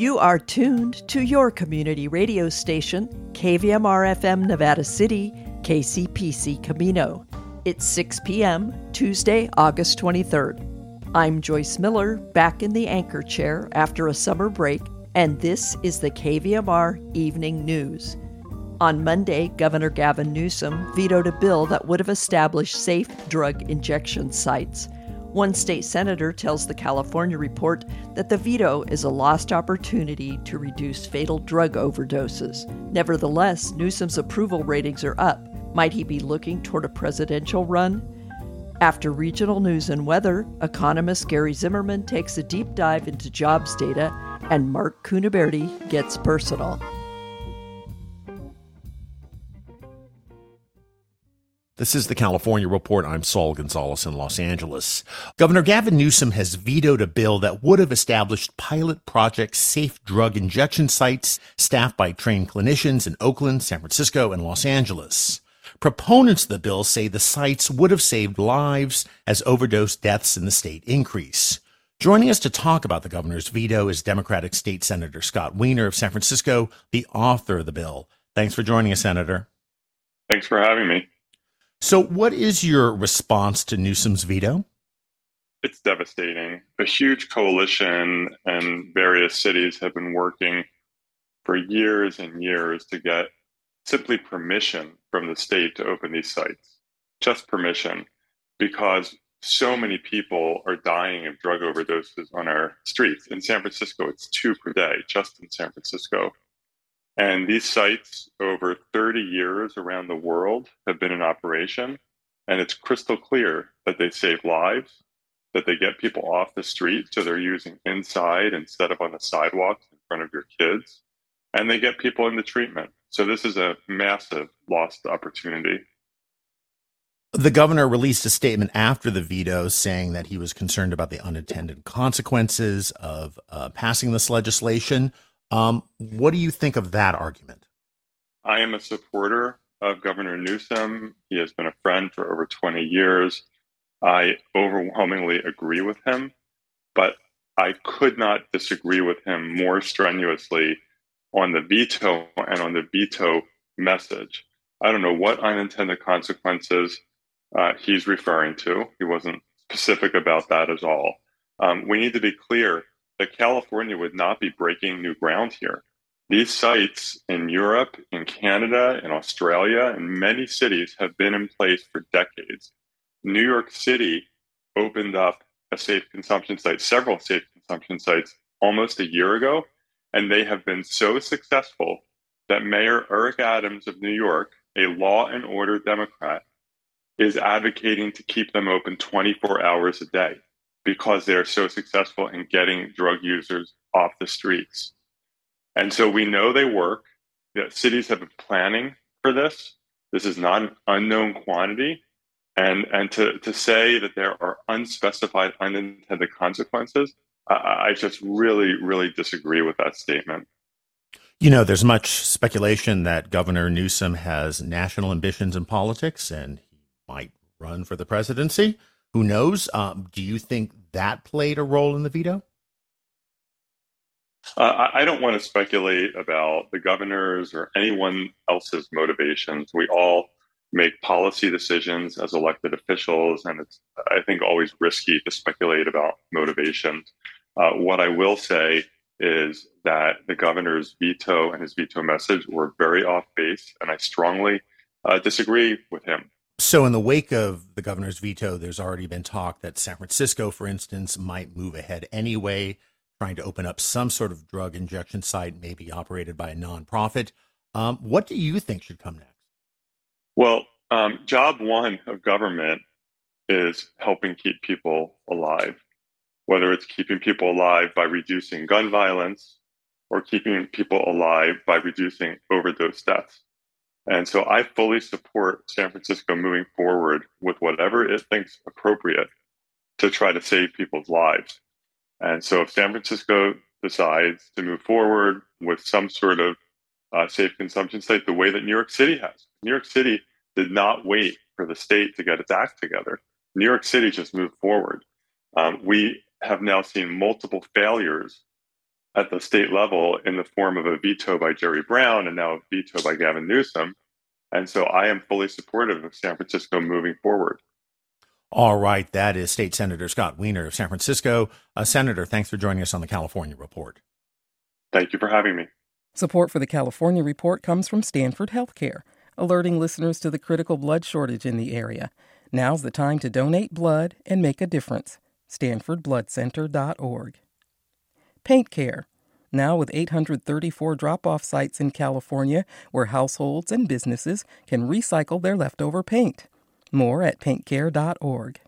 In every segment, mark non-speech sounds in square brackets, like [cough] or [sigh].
You are tuned to your community radio station, KVMR FM Nevada City, KCPC Camino. It's 6 p.m., Tuesday, August 23rd. I'm Joyce Miller, back in the anchor chair after a summer break, and this is the KVMR Evening News. On Monday, Governor Gavin Newsom vetoed a bill that would have established safe drug injection sites. One state senator tells the California Report that the veto is a lost opportunity to reduce fatal drug overdoses. Nevertheless, Newsom's approval ratings are up. Might he be looking toward a presidential run? After regional news and weather, economist Gary Zimmerman takes a deep dive into jobs data, and Mark Cunaberti gets personal. This is the California Report. I'm Saul Gonzalez in Los Angeles. Governor Gavin Newsom has vetoed a bill that would have established pilot project safe drug injection sites staffed by trained clinicians in Oakland, San Francisco, and Los Angeles. Proponents of the bill say the sites would have saved lives as overdose deaths in the state increase. Joining us to talk about the governor's veto is Democratic State Senator Scott Wiener of San Francisco, the author of the bill. Thanks for joining us, Senator. Thanks for having me. So, what is your response to Newsom's veto? It's devastating. A huge coalition and various cities have been working for years and years to get simply permission from the state to open these sites, just permission, because so many people are dying of drug overdoses on our streets. In San Francisco, it's two per day, just in San Francisco. And these sites, over 30 years around the world, have been in operation. And it's crystal clear that they save lives, that they get people off the street. So they're using inside instead of on the sidewalks in front of your kids. And they get people into treatment. So this is a massive lost opportunity. The governor released a statement after the veto saying that he was concerned about the unintended consequences of uh, passing this legislation. Um, what do you think of that argument? I am a supporter of Governor Newsom. He has been a friend for over 20 years. I overwhelmingly agree with him, but I could not disagree with him more strenuously on the veto and on the veto message. I don't know what unintended consequences uh, he's referring to. He wasn't specific about that at all. Um, we need to be clear that California would not be breaking new ground here. These sites in Europe, in Canada, in Australia, and many cities have been in place for decades. New York City opened up a safe consumption site, several safe consumption sites, almost a year ago. And they have been so successful that Mayor Eric Adams of New York, a law and order Democrat, is advocating to keep them open 24 hours a day because they are so successful in getting drug users off the streets. And so we know they work. That cities have been planning for this. This is not an unknown quantity. And, and to, to say that there are unspecified unintended consequences I, I, just really, really disagree with that statement. You know, there's much speculation that Governor Newsom has national ambitions in politics and he might run for the presidency. Who knows? Um, do you think that played a role in the veto? Uh, I don't want to speculate about the governor's or anyone else's motivations. We all make policy decisions as elected officials, and it's, I think, always risky to speculate about motivations. Uh, what I will say is that the governor's veto and his veto message were very off base, and I strongly uh, disagree with him. So, in the wake of the governor's veto, there's already been talk that San Francisco, for instance, might move ahead anyway, trying to open up some sort of drug injection site, maybe operated by a nonprofit. Um, what do you think should come next? Well, um, job one of government is helping keep people alive whether it's keeping people alive by reducing gun violence or keeping people alive by reducing overdose deaths. And so I fully support San Francisco moving forward with whatever it thinks appropriate to try to save people's lives. And so if San Francisco decides to move forward with some sort of uh, safe consumption site, the way that New York City has, New York City did not wait for the state to get its act together. New York City just moved forward. Um, we have now seen multiple failures at the state level in the form of a veto by Jerry Brown and now a veto by Gavin Newsom. And so I am fully supportive of San Francisco moving forward. All right. That is State Senator Scott Wiener of San Francisco. Uh, Senator, thanks for joining us on the California Report. Thank you for having me. Support for the California Report comes from Stanford Healthcare, alerting listeners to the critical blood shortage in the area. Now's the time to donate blood and make a difference. StanfordBloodCenter.org. Paint Care, now with 834 drop off sites in California where households and businesses can recycle their leftover paint. More at paintcare.org.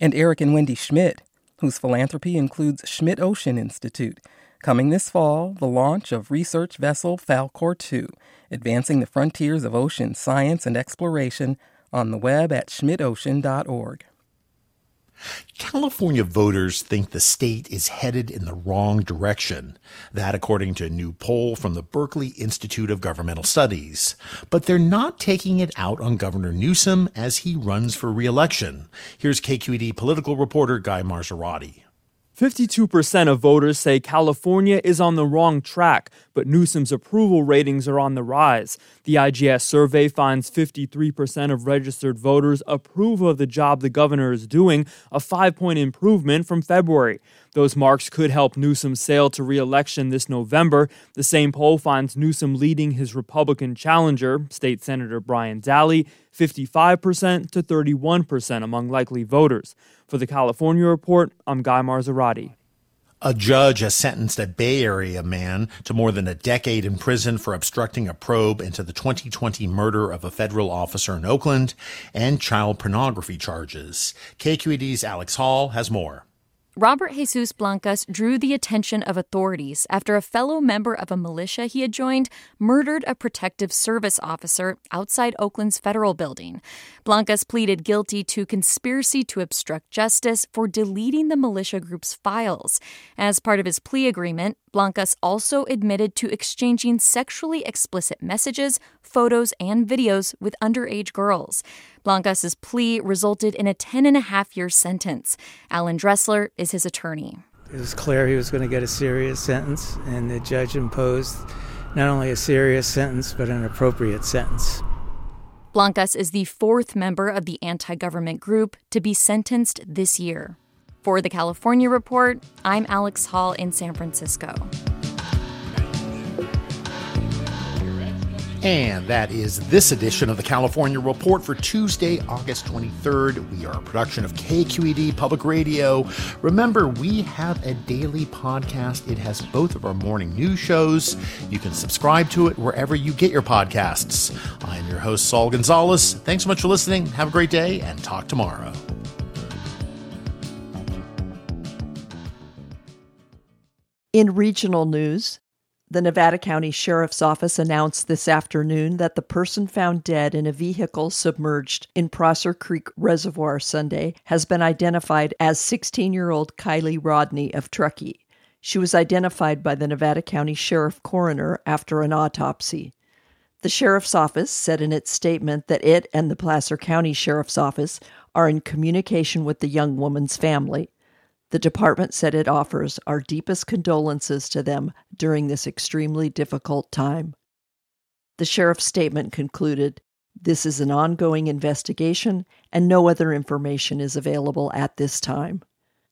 And Eric and Wendy Schmidt, whose philanthropy includes Schmidt Ocean Institute. Coming this fall, the launch of research vessel Falkor 2, advancing the frontiers of ocean science and exploration on the web at schmidtocean.org. California voters think the state is headed in the wrong direction. That according to a new poll from the Berkeley Institute of Governmental Studies. But they're not taking it out on Governor Newsom as he runs for reelection. Here's KQED political reporter Guy Marzorati. 52% of voters say California is on the wrong track, but Newsom's approval ratings are on the rise. The IGS survey finds 53% of registered voters approve of the job the governor is doing, a five point improvement from February. Those marks could help Newsom sail to re-election this November. The same poll finds Newsom leading his Republican challenger, State Senator Brian Dahle, 55% to 31% among likely voters. For the California Report, I'm Guy Marzorati. A judge has sentenced a Bay Area man to more than a decade in prison for obstructing a probe into the 2020 murder of a federal officer in Oakland and child pornography charges. KQED's Alex Hall has more. Robert Jesus Blancas drew the attention of authorities after a fellow member of a militia he had joined murdered a protective service officer outside Oakland's federal building. Blancas pleaded guilty to conspiracy to obstruct justice for deleting the militia group's files. As part of his plea agreement, Blancas also admitted to exchanging sexually explicit messages, photos, and videos with underage girls. Blancas's plea resulted in a 10 and a half year sentence. Alan Dressler is his attorney. It was clear he was going to get a serious sentence, and the judge imposed not only a serious sentence, but an appropriate sentence. Blancas is the fourth member of the anti government group to be sentenced this year. For the California Report, I'm Alex Hall in San Francisco. And that is this edition of the California Report for Tuesday, August 23rd. We are a production of KQED Public Radio. Remember, we have a daily podcast. It has both of our morning news shows. You can subscribe to it wherever you get your podcasts. I'm your host, Saul Gonzalez. Thanks so much for listening. Have a great day and talk tomorrow. In regional news, the Nevada County Sheriff's Office announced this afternoon that the person found dead in a vehicle submerged in Prosser Creek Reservoir Sunday has been identified as 16 year old Kiely Rodni of Truckee. She was identified by the Nevada County Sheriff Coroner after an autopsy. The Sheriff's Office said in its statement that it and the Placer County Sheriff's Office are in communication with the young woman's family. The department said it offers our deepest condolences to them during this extremely difficult time. The sheriff's statement concluded This is an ongoing investigation and no other information is available at this time.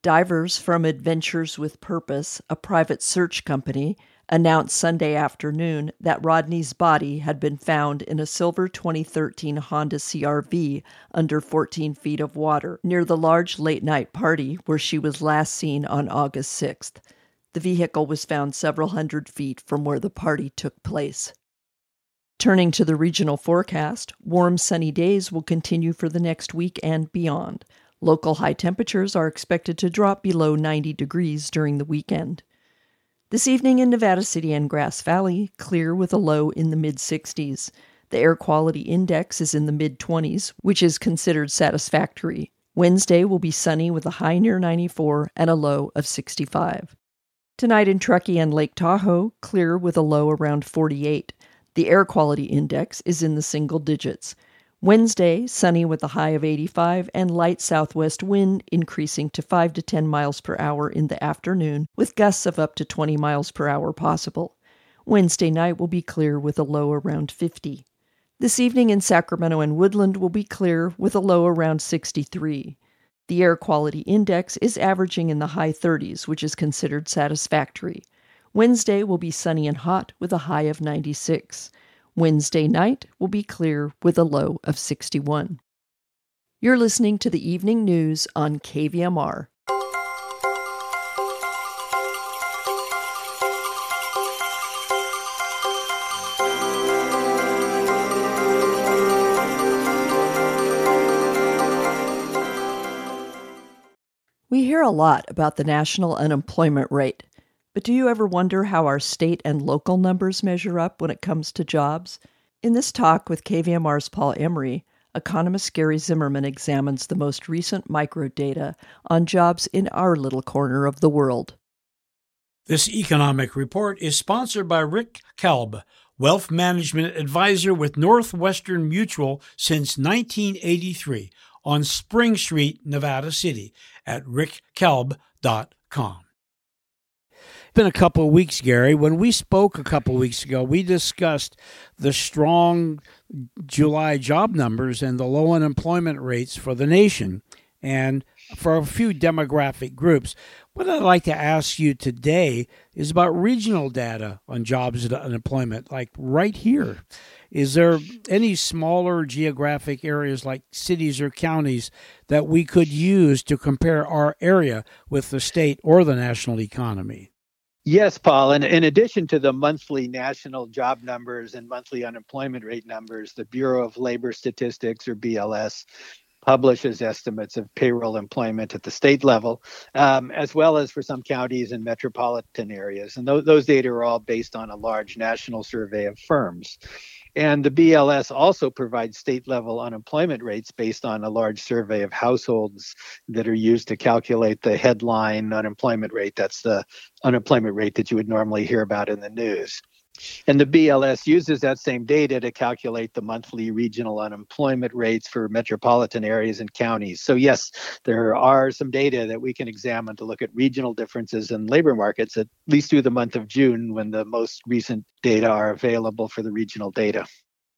Divers from Adventures with Purpose, a private search company, announced Sunday afternoon that Rodni's body had been found in a silver 2013 Honda CRV under 14 feet of water near the large late night party where she was last seen on August 6th. The vehicle was found several hundred feet from where the party took place. Turning to the regional forecast, warm sunny days will continue for the next week and beyond. Local high temperatures are expected to drop below 90 degrees during the weekend. This evening in Nevada City and Grass Valley, clear with a low in the mid 60s. The air quality index is in the mid 20s, which is considered satisfactory. Wednesday will be sunny with a high near 94 and a low of 65. Tonight in Truckee and Lake Tahoe, clear with a low around 48. The air quality index is in the single digits. Wednesday, sunny with a high of 85 and light southwest wind increasing to 5 to 10 miles per hour in the afternoon, with gusts of up to 20 miles per hour possible. Wednesday night will be clear with a low around 50. This evening in Sacramento and Woodland will be clear with a low around 63. The air quality index is averaging in the high 30s, which is considered satisfactory. Wednesday will be sunny and hot with a high of 96. Wednesday night will be clear with a low of 61. You're listening to the evening news on KVMR. We hear a lot about the national unemployment rate. But do you ever wonder how our state and local numbers measure up when it comes to jobs? In this talk with KVMR's Paul Emery, economist Gary Zimmerman examines the most recent microdata on jobs in our little corner of the world. This economic report is sponsored by Rick Kalb, wealth management advisor with Northwestern Mutual since 1983 on Spring Street, Nevada City at rickkalb.com been a couple of weeks, Gary. When we spoke a couple of weeks ago, we discussed the strong July job numbers and the low unemployment rates for the nation and for a few demographic groups. What I'd like to ask you today is about regional data on jobs and unemployment, like right here. Is there any smaller geographic areas like cities or counties that we could use to compare our area with the state or the national economy? Yes, Paul. And in addition to the monthly national job numbers and monthly unemployment rate numbers, the Bureau of Labor Statistics, or BLS, publishes estimates of payroll employment at the state level, um, as well as for some counties and metropolitan areas. And th- those data are all based on a large national survey of firms. And the BLS also provides state level unemployment rates based on a large survey of households that are used to calculate the headline unemployment rate. That's the unemployment rate that you would normally hear about in the news. And the BLS uses that same data to calculate the monthly regional unemployment rates for metropolitan areas and counties. So, yes, there are some data that we can examine to look at regional differences in labor markets, at least through the month of June when the most recent data are available for the regional data.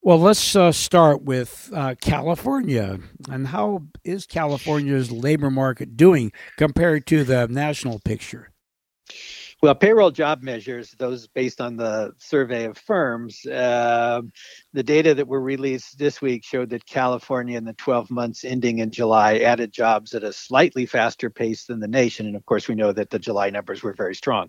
Well, let's uh, start with uh, California. And how is California's labor market doing compared to the national picture? Well, payroll job measures, those based on the survey of firms, uh, the data that were released this week showed that California in the 12 months ending in July added jobs at a slightly faster pace than the nation. And of course, we know that the July numbers were very strong.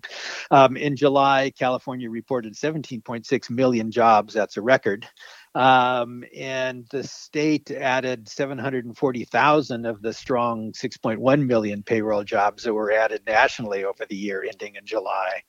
Um, in July, California reported 17.6 million jobs. That's a record. Um, and the state added 740,000 of the strong 6.1 million payroll jobs that were added nationally over the year ending in July.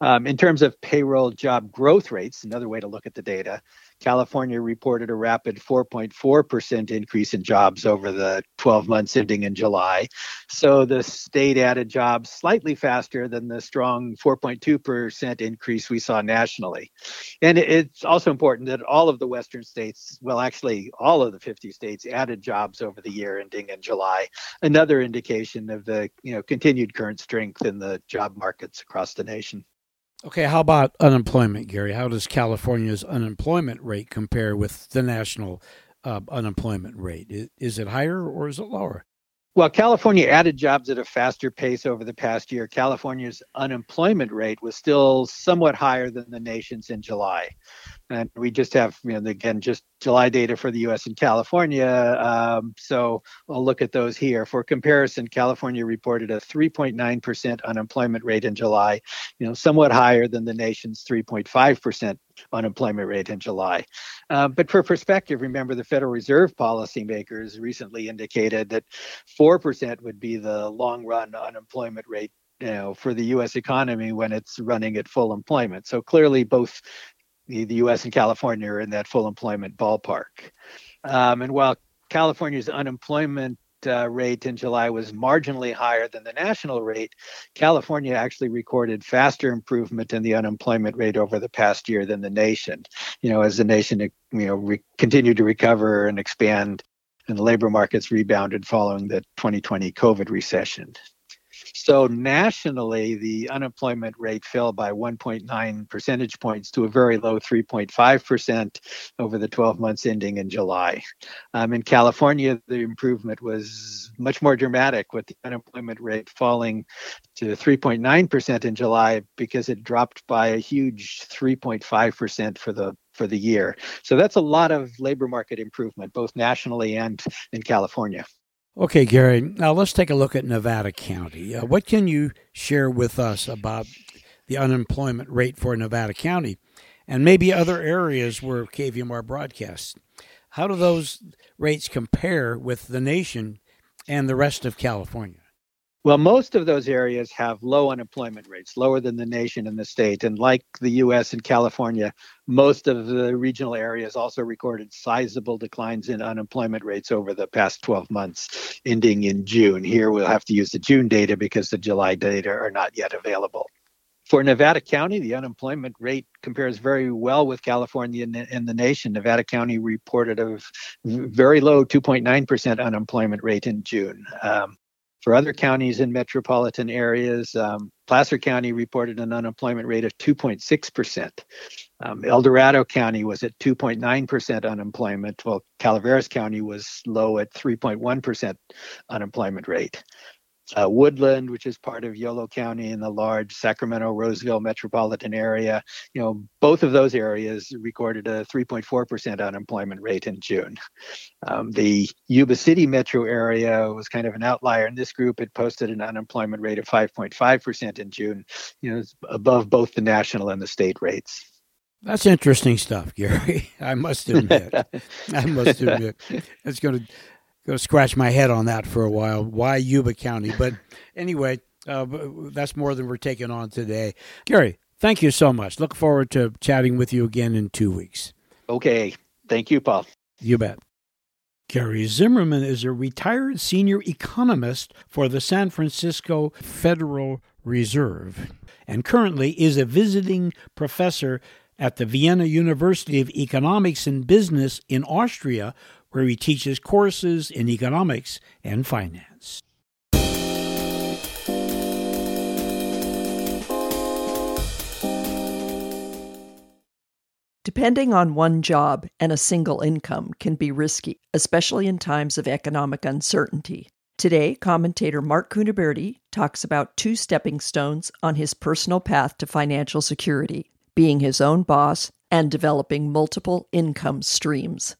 Um, in terms of payroll job growth rates, another way to look at the data, California reported a rapid 4.4% increase in jobs over the 12 months ending in July. So the state added jobs slightly faster than the strong 4.2% increase we saw nationally. And it's also important that all of the Western states, well, actually, all of the 50 states added jobs over the year ending in July. Another indication of the you know continued current strength in the job markets across the nation. Okay, how about unemployment, Gary? How does California's unemployment rate compare with the national uh, unemployment rate? Is, is it higher or is it lower? Well, California added jobs at a faster pace over the past year. California's unemployment rate was still somewhat higher than the nation's in July. And we just have, you know, again, just July data for the US and California. Um, so I'll look at those here. For comparison, California reported a 3.9% unemployment rate in July, you know, somewhat higher than the nation's 3.5% unemployment rate in July. Um, but for perspective, remember the Federal Reserve policymakers recently indicated that 4% would be the long run unemployment rate you know, for the U.S. economy when it's running at full employment. So clearly, both the, the U.S. and California are in that full employment ballpark. Um, and while California's unemployment uh, rate in July was marginally higher than the national rate, California actually recorded faster improvement in the unemployment rate over the past year than the nation. You know, as the nation you know re- continued to recover and expand, and the labor markets rebounded following the 2020 COVID recession. So nationally, the unemployment rate fell by 1.9 percentage points to a very low 3.5% over the 12 months ending in July. Um, in California, the improvement was much more dramatic, with the unemployment rate falling to 3.9% in July because it dropped by a huge 3.5% for the for the year. So that's a lot of labor market improvement, both nationally and in California. Okay, Gary, now let's take a look at Nevada County. Uh, what can you share with us about the unemployment rate for Nevada County and maybe other areas where KVMR broadcasts? How do those rates compare with the nation and the rest of California? Well, most of those areas have low unemployment rates, lower than the nation and the state. And like the US and California, most of the regional areas also recorded sizable declines in unemployment rates over the past 12 months, ending in June. Here we'll have to use the June data because the July data are not yet available. For Nevada County, the unemployment rate compares very well with California and the nation. Nevada County reported a very low 2.9% unemployment rate in June. Um, for other counties in metropolitan areas, um, Placer County reported an unemployment rate of 2.6%. Um, El Dorado County was at 2.9% unemployment, while Calaveras County was low at 3.1% unemployment rate uh, Woodland, which is part of Yolo County in the large Sacramento Roseville metropolitan area. You know, both of those areas recorded a 3.4% unemployment rate in June. Um, the Yuba City metro area was kind of an outlier in this group. It posted an unemployment rate of 5.5% in June, you know, above both the national and the state rates. That's interesting stuff, Gary. [laughs] I must admit. [laughs] I must admit. It's going to go scratch my head on that for a while. Why Yuba County? But [laughs] anyway, uh, that's more than we're taking on today. Gary, thank you so much. Look forward to chatting with you again in two weeks. Okay. Thank you, Paul. You bet. Gary Zimmerman is a retired senior economist for the San Francisco Federal Reserve and currently is a visiting professor at the Vienna University of Economics and Business in Austria, where he teaches courses in economics and finance. Depending on one job and a single income can be risky, especially in times of economic uncertainty. Today, commentator Mark Cunaberti talks about two stepping stones on his personal path to financial security being his own boss and developing multiple income streams.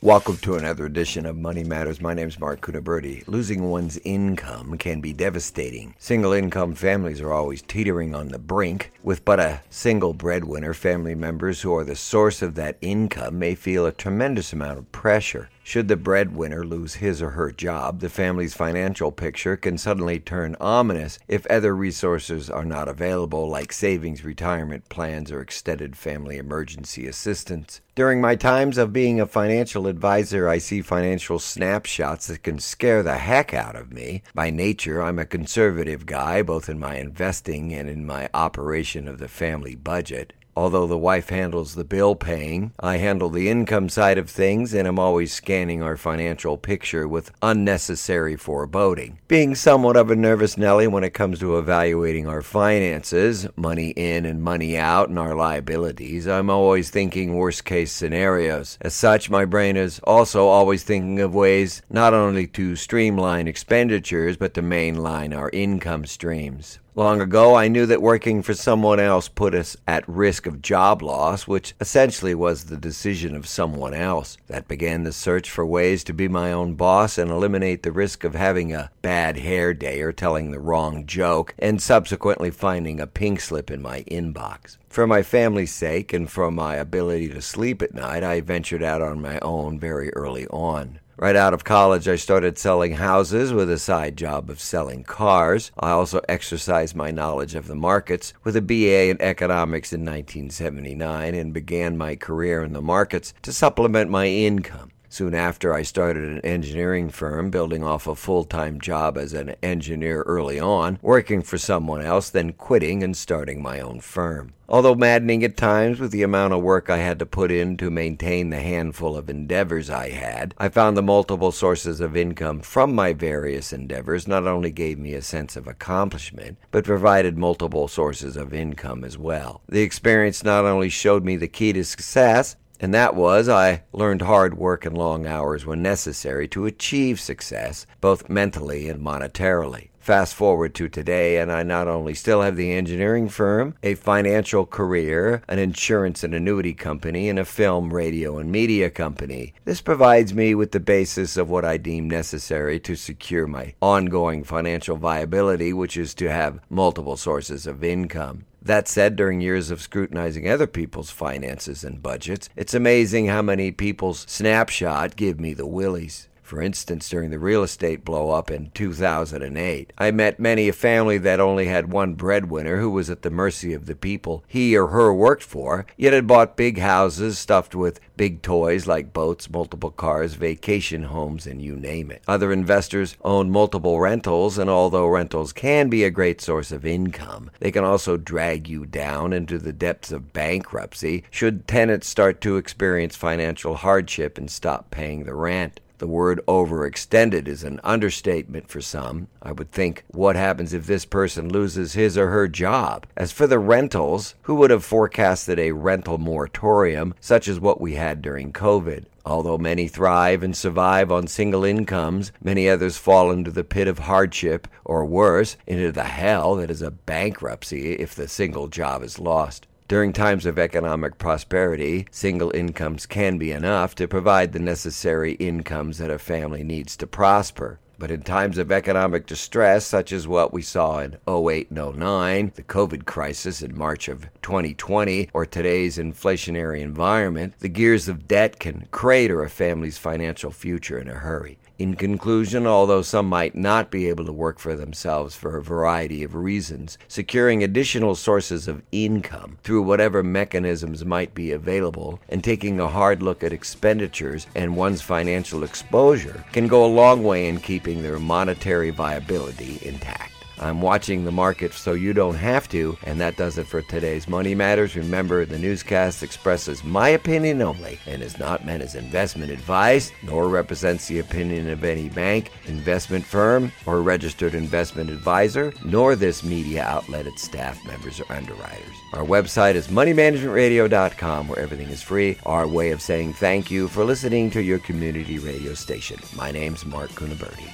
Welcome to another edition of Money Matters. My name is Mark Cunaberti. Losing one's income can be devastating. Single income families are always teetering on the brink. With but a single breadwinner, family members who are the source of that income may feel a tremendous amount of pressure. Should the breadwinner lose his or her job, the family's financial picture can suddenly turn ominous if other resources are not available, like savings, retirement plans, or extended family emergency assistance. During my times of being a financial advisor, I see financial snapshots that can scare the heck out of me. By nature, I'm a conservative guy, both in my investing and in my operation of the family budget. Although the wife handles the bill paying, I handle the income side of things and am always scanning our financial picture with unnecessary foreboding. Being somewhat of a nervous Nelly when it comes to evaluating our finances, money in and money out, and our liabilities, I'm always thinking worst case scenarios. As such, my brain is also always thinking of ways not only to streamline expenditures, but to mainline our income streams. Long ago, I knew that working for someone else put us at risk of job loss, which essentially was the decision of someone else. That began the search for ways to be my own boss and eliminate the risk of having a bad hair day or telling the wrong joke, and subsequently finding a pink slip in my inbox. For my family's sake and for my ability to sleep at night, I ventured out on my own very early on. Right out of college, I started selling houses with a side job of selling cars. I also exercised my knowledge of the markets with a BA in economics in 1979 and began my career in the markets to supplement my income. Soon after, I started an engineering firm, building off a full time job as an engineer early on, working for someone else, then quitting and starting my own firm. Although maddening at times with the amount of work I had to put in to maintain the handful of endeavors I had, I found the multiple sources of income from my various endeavors not only gave me a sense of accomplishment, but provided multiple sources of income as well. The experience not only showed me the key to success, and that was, I learned hard work and long hours when necessary to achieve success, both mentally and monetarily. Fast forward to today, and I not only still have the engineering firm, a financial career, an insurance and annuity company, and a film, radio, and media company. This provides me with the basis of what I deem necessary to secure my ongoing financial viability, which is to have multiple sources of income. That said, during years of scrutinizing other people's finances and budgets, it's amazing how many people's snapshot give me the willies. For instance, during the real estate blow up in 2008, I met many a family that only had one breadwinner who was at the mercy of the people he or her worked for, yet had bought big houses stuffed with big toys like boats, multiple cars, vacation homes, and you name it. Other investors own multiple rentals, and although rentals can be a great source of income, they can also drag you down into the depths of bankruptcy should tenants start to experience financial hardship and stop paying the rent. The word overextended is an understatement for some. I would think, what happens if this person loses his or her job? As for the rentals, who would have forecasted a rental moratorium such as what we had during COVID? Although many thrive and survive on single incomes, many others fall into the pit of hardship, or worse, into the hell that is a bankruptcy if the single job is lost. During times of economic prosperity, single incomes can be enough to provide the necessary incomes that a family needs to prosper. But in times of economic distress, such as what we saw in 08 and 09, the COVID crisis in March of 2020, or today's inflationary environment, the gears of debt can crater a family's financial future in a hurry. In conclusion, although some might not be able to work for themselves for a variety of reasons, securing additional sources of income through whatever mechanisms might be available and taking a hard look at expenditures and one's financial exposure can go a long way in keeping their monetary viability intact. I'm watching the market so you don't have to, and that does it for today's Money Matters. Remember, the newscast expresses my opinion only and is not meant as investment advice, nor represents the opinion of any bank, investment firm, or registered investment advisor, nor this media outlet, its staff members, or underwriters. Our website is moneymanagementradio.com, where everything is free. Our way of saying thank you for listening to your community radio station. My name's Mark Cunaberti.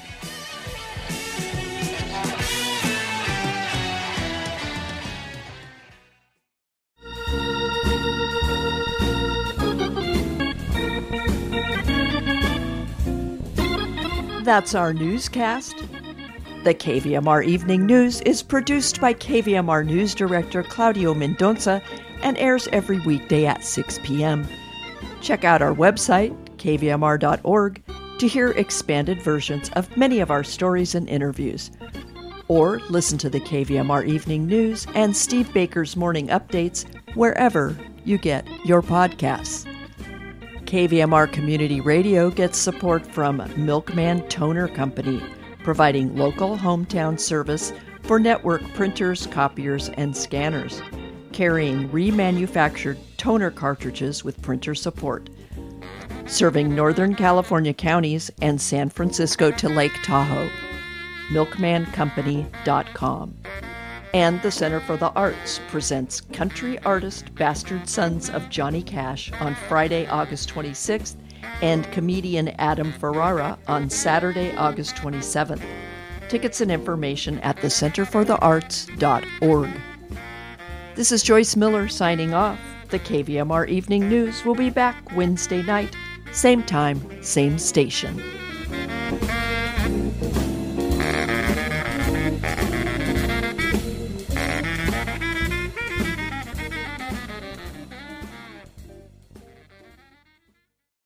That's our newscast. The KVMR Evening News is produced by KVMR News Director Claudio Mendonça and airs every weekday at 6 p.m. Check out our website, kvmr.org, to hear expanded versions of many of our stories and interviews. Or listen to the KVMR Evening News and Steve Baker's Morning Updates wherever you get your podcasts. KVMR Community Radio gets support from Milkman Toner Company, providing local hometown service for network printers, copiers, and scanners, carrying remanufactured toner cartridges with printer support. Serving Northern California counties and San Francisco to Lake Tahoe. MilkmanCompany.com and the Center for the Arts presents country artist Bastard Sons of Johnny Cash on Friday, August 26th, and comedian Adam Ferrara on Saturday, August 27th. Tickets and information at thecenterforthearts.org. This is Joyce Miller signing off. The KVMR Evening News will be back Wednesday night, same time, same station.